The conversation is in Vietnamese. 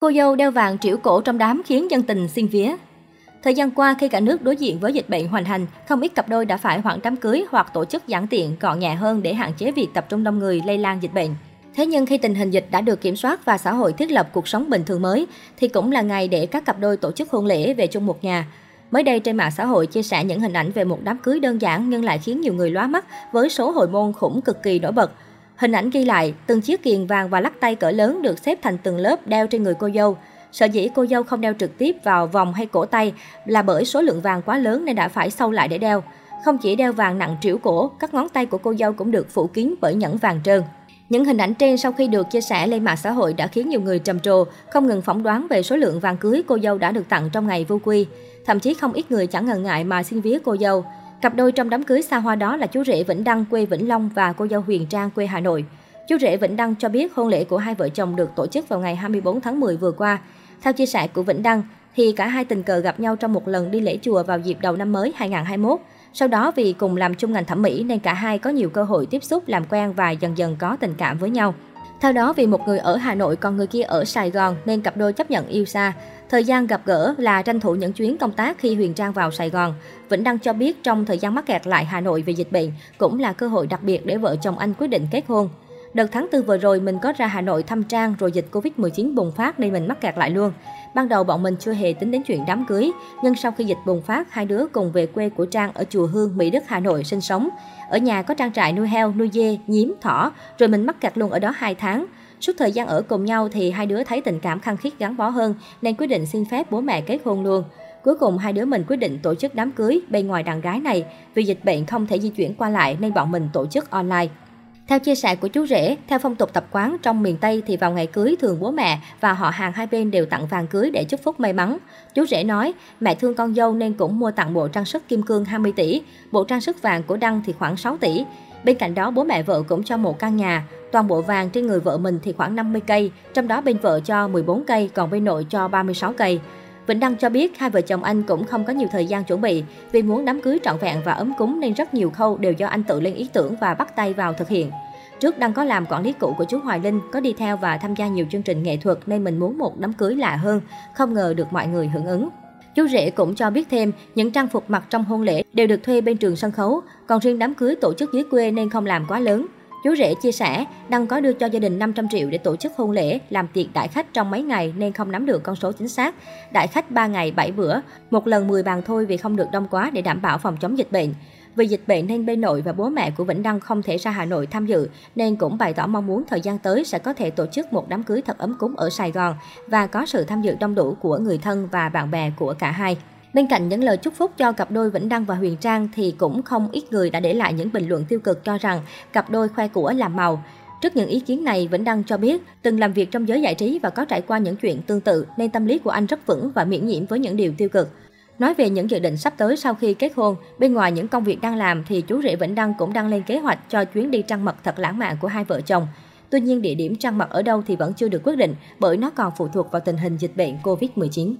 Cô dâu đeo vàng triểu cổ trong đám khiến dân tình xin vía. Thời gian qua, khi cả nước đối diện với dịch bệnh hoành hành, không ít cặp đôi đã phải hoãn đám cưới hoặc tổ chức giản tiện, gọn nhẹ hơn để hạn chế việc tập trung đông người lây lan dịch bệnh. Thế nhưng khi tình hình dịch đã được kiểm soát và xã hội thiết lập cuộc sống bình thường mới, thì cũng là ngày để các cặp đôi tổ chức hôn lễ về chung một nhà. Mới đây trên mạng xã hội chia sẻ những hình ảnh về một đám cưới đơn giản nhưng lại khiến nhiều người lóa mắt với số hồi môn khủng cực kỳ nổi bật. Hình ảnh ghi lại, từng chiếc kiềng vàng và lắc tay cỡ lớn được xếp thành từng lớp đeo trên người cô dâu. Sở dĩ cô dâu không đeo trực tiếp vào vòng hay cổ tay là bởi số lượng vàng quá lớn nên đã phải sâu lại để đeo. Không chỉ đeo vàng nặng trĩu cổ, các ngón tay của cô dâu cũng được phủ kín bởi nhẫn vàng trơn. Những hình ảnh trên sau khi được chia sẻ lên mạng xã hội đã khiến nhiều người trầm trồ, không ngừng phỏng đoán về số lượng vàng cưới cô dâu đã được tặng trong ngày vô quy. Thậm chí không ít người chẳng ngần ngại mà xin vía cô dâu. Cặp đôi trong đám cưới xa hoa đó là chú rể Vĩnh Đăng quê Vĩnh Long và cô dâu Huyền Trang quê Hà Nội. Chú rể Vĩnh Đăng cho biết hôn lễ của hai vợ chồng được tổ chức vào ngày 24 tháng 10 vừa qua. Theo chia sẻ của Vĩnh Đăng, thì cả hai tình cờ gặp nhau trong một lần đi lễ chùa vào dịp đầu năm mới 2021. Sau đó vì cùng làm chung ngành thẩm mỹ nên cả hai có nhiều cơ hội tiếp xúc, làm quen và dần dần có tình cảm với nhau. Theo đó, vì một người ở Hà Nội còn người kia ở Sài Gòn nên cặp đôi chấp nhận yêu xa. Thời gian gặp gỡ là tranh thủ những chuyến công tác khi Huyền Trang vào Sài Gòn. Vĩnh Đăng cho biết trong thời gian mắc kẹt lại Hà Nội vì dịch bệnh cũng là cơ hội đặc biệt để vợ chồng anh quyết định kết hôn. Đợt tháng 4 vừa rồi mình có ra Hà Nội thăm Trang rồi dịch Covid-19 bùng phát nên mình mắc kẹt lại luôn. Ban đầu bọn mình chưa hề tính đến chuyện đám cưới, nhưng sau khi dịch bùng phát, hai đứa cùng về quê của Trang ở chùa Hương, Mỹ Đức, Hà Nội sinh sống. Ở nhà có trang trại nuôi heo, nuôi dê, nhím, thỏ, rồi mình mắc kẹt luôn ở đó 2 tháng. Suốt thời gian ở cùng nhau thì hai đứa thấy tình cảm khăng khít gắn bó hơn nên quyết định xin phép bố mẹ kết hôn luôn. Cuối cùng hai đứa mình quyết định tổ chức đám cưới bên ngoài đàn gái này vì dịch bệnh không thể di chuyển qua lại nên bọn mình tổ chức online. Theo chia sẻ của chú rể, theo phong tục tập quán trong miền Tây thì vào ngày cưới thường bố mẹ và họ hàng hai bên đều tặng vàng cưới để chúc phúc may mắn. Chú rể nói, mẹ thương con dâu nên cũng mua tặng bộ trang sức kim cương 20 tỷ, bộ trang sức vàng của Đăng thì khoảng 6 tỷ. Bên cạnh đó, bố mẹ vợ cũng cho một căn nhà. Toàn bộ vàng trên người vợ mình thì khoảng 50 cây, trong đó bên vợ cho 14 cây, còn bên nội cho 36 cây. Vĩnh Đăng cho biết hai vợ chồng anh cũng không có nhiều thời gian chuẩn bị vì muốn đám cưới trọn vẹn và ấm cúng nên rất nhiều khâu đều do anh tự lên ý tưởng và bắt tay vào thực hiện. Trước đang có làm quản lý cũ của chú Hoài Linh, có đi theo và tham gia nhiều chương trình nghệ thuật nên mình muốn một đám cưới lạ hơn, không ngờ được mọi người hưởng ứng. Chú rể cũng cho biết thêm, những trang phục mặc trong hôn lễ đều được thuê bên trường sân khấu, còn riêng đám cưới tổ chức dưới quê nên không làm quá lớn. Chú rể chia sẻ, Đăng có đưa cho gia đình 500 triệu để tổ chức hôn lễ, làm tiệc đại khách trong mấy ngày nên không nắm được con số chính xác. Đại khách 3 ngày 7 bữa, một lần 10 bàn thôi vì không được đông quá để đảm bảo phòng chống dịch bệnh. Vì dịch bệnh nên bên nội và bố mẹ của Vĩnh Đăng không thể ra Hà Nội tham dự, nên cũng bày tỏ mong muốn thời gian tới sẽ có thể tổ chức một đám cưới thật ấm cúng ở Sài Gòn và có sự tham dự đông đủ của người thân và bạn bè của cả hai. Bên cạnh những lời chúc phúc cho cặp đôi Vĩnh Đăng và Huyền Trang thì cũng không ít người đã để lại những bình luận tiêu cực cho rằng cặp đôi khoe của làm màu. Trước những ý kiến này, Vĩnh Đăng cho biết từng làm việc trong giới giải trí và có trải qua những chuyện tương tự nên tâm lý của anh rất vững và miễn nhiễm với những điều tiêu cực. Nói về những dự định sắp tới sau khi kết hôn, bên ngoài những công việc đang làm thì chú rể Vĩnh Đăng cũng đang lên kế hoạch cho chuyến đi trăng mật thật lãng mạn của hai vợ chồng. Tuy nhiên địa điểm trăng mật ở đâu thì vẫn chưa được quyết định bởi nó còn phụ thuộc vào tình hình dịch bệnh Covid-19.